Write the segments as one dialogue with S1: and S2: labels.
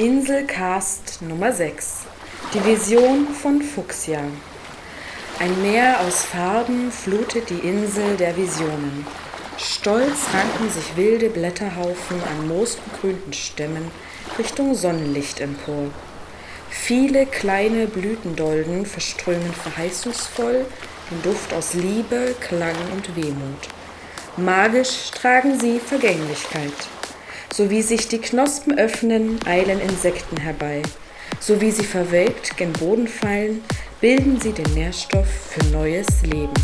S1: Inselcast Nummer 6 Die Vision von Fuchsia Ein Meer aus Farben flutet die Insel der Visionen. Stolz ranken sich wilde Blätterhaufen an moosbegrünten Stämmen Richtung Sonnenlicht empor. Viele kleine Blütendolden verströmen verheißungsvoll den Duft aus Liebe, Klang und Wehmut. Magisch tragen sie Vergänglichkeit. So wie sich die Knospen öffnen, eilen Insekten herbei. So wie sie verwelkt gen Boden fallen, bilden sie den Nährstoff für neues Leben.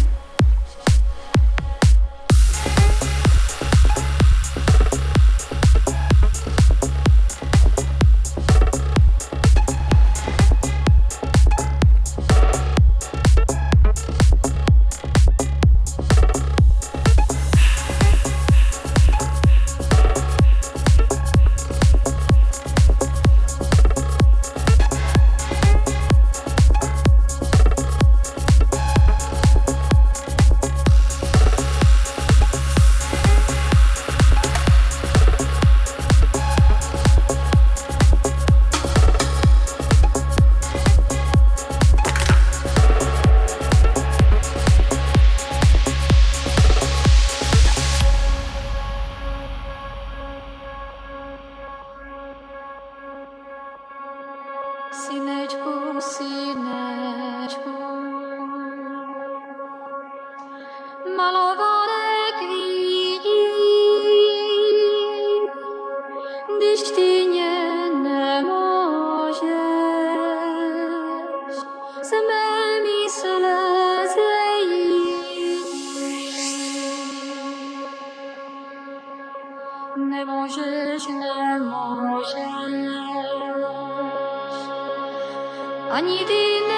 S2: Ani dine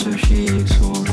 S2: So sushi, sushi.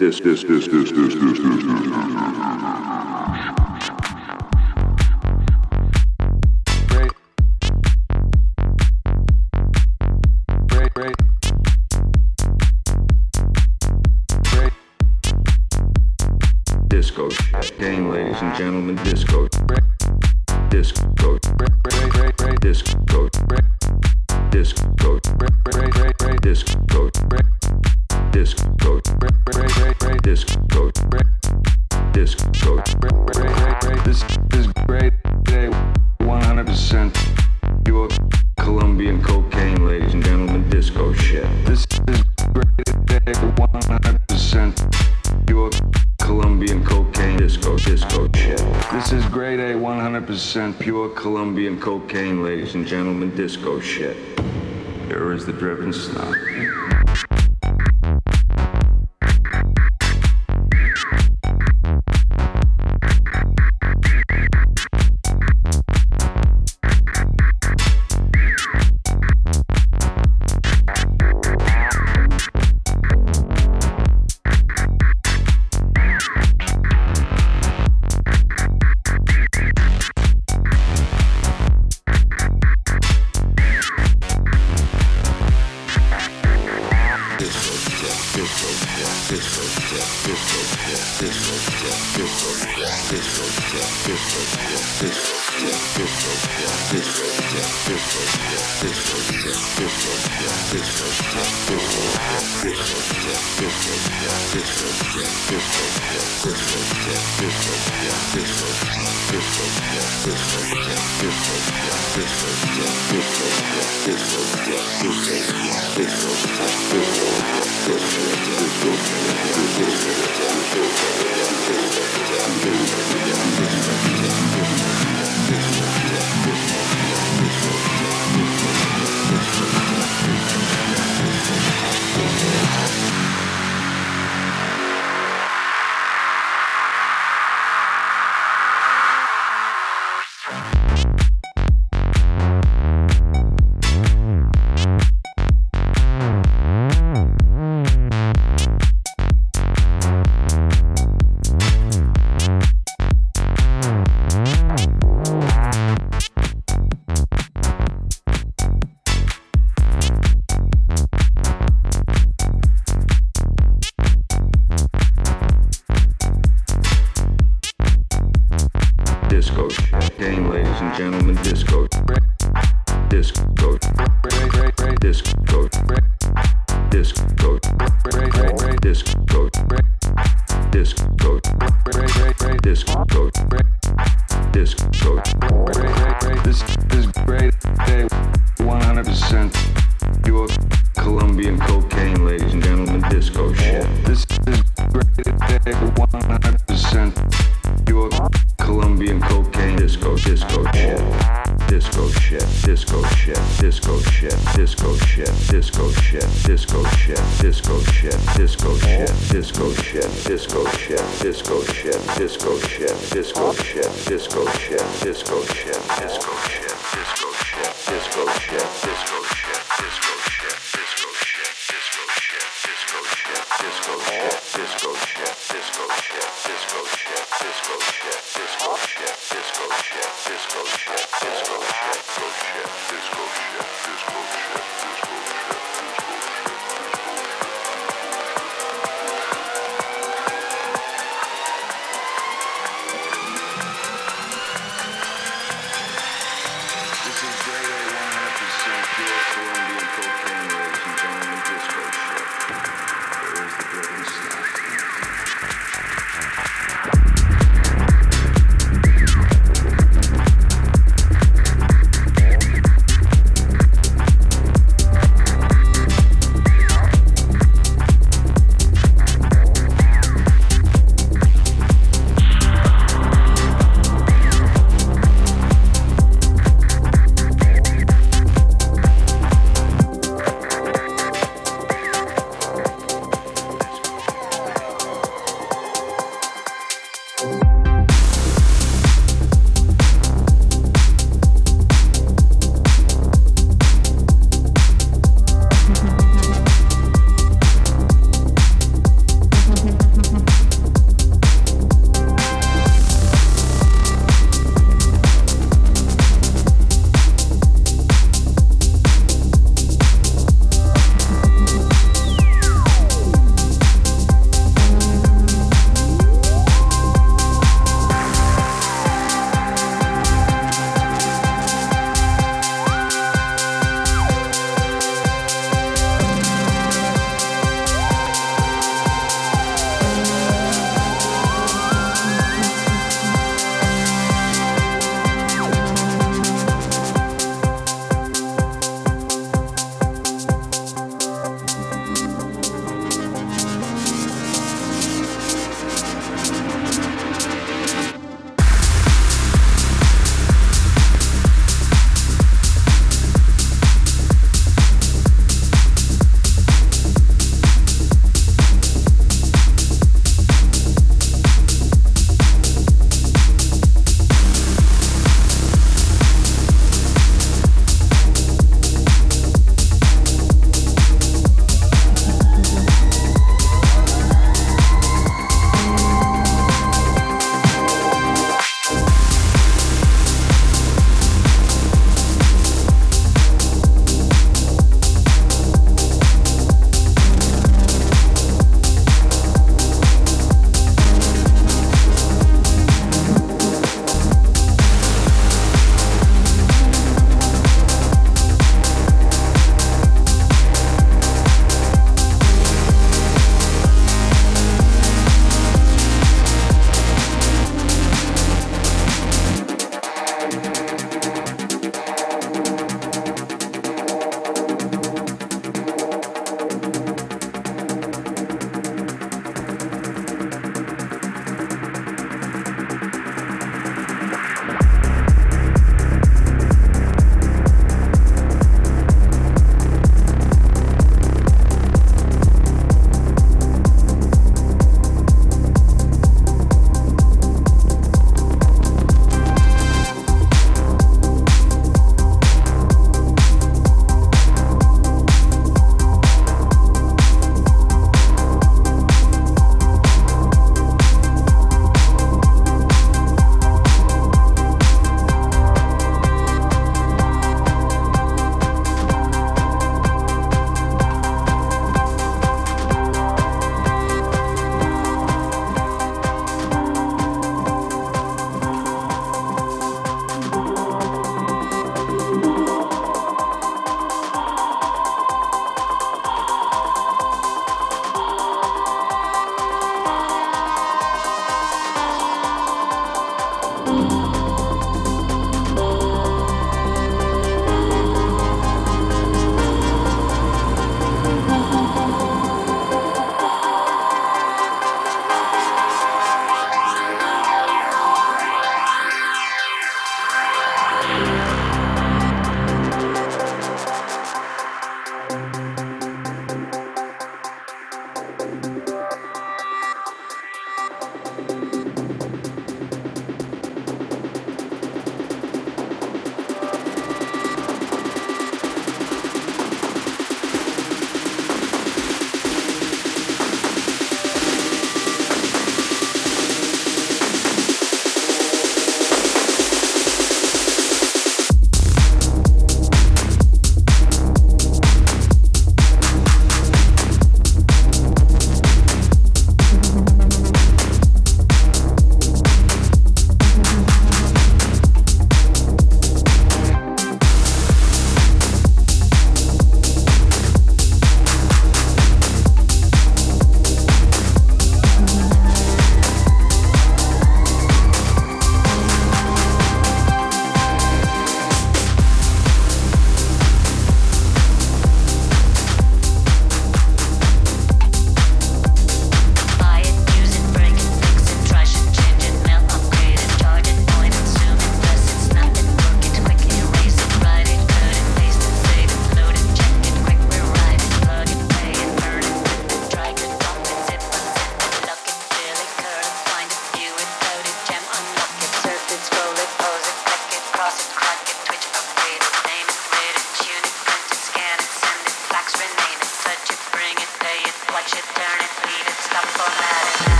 S2: this this this this this this this this Disco game, ladies and gentlemen. Colombian cocaine, ladies and gentlemen, disco shit. Here is the driven snot. 100% your Colombian cocaine disco, disco shit. Disco shit, disco shit, disco shit, disco shit, disco shit, disco shit, disco shit, disco shit, disco shit, disco shit, disco shit, disco shit, disco shit, disco shit, disco shit.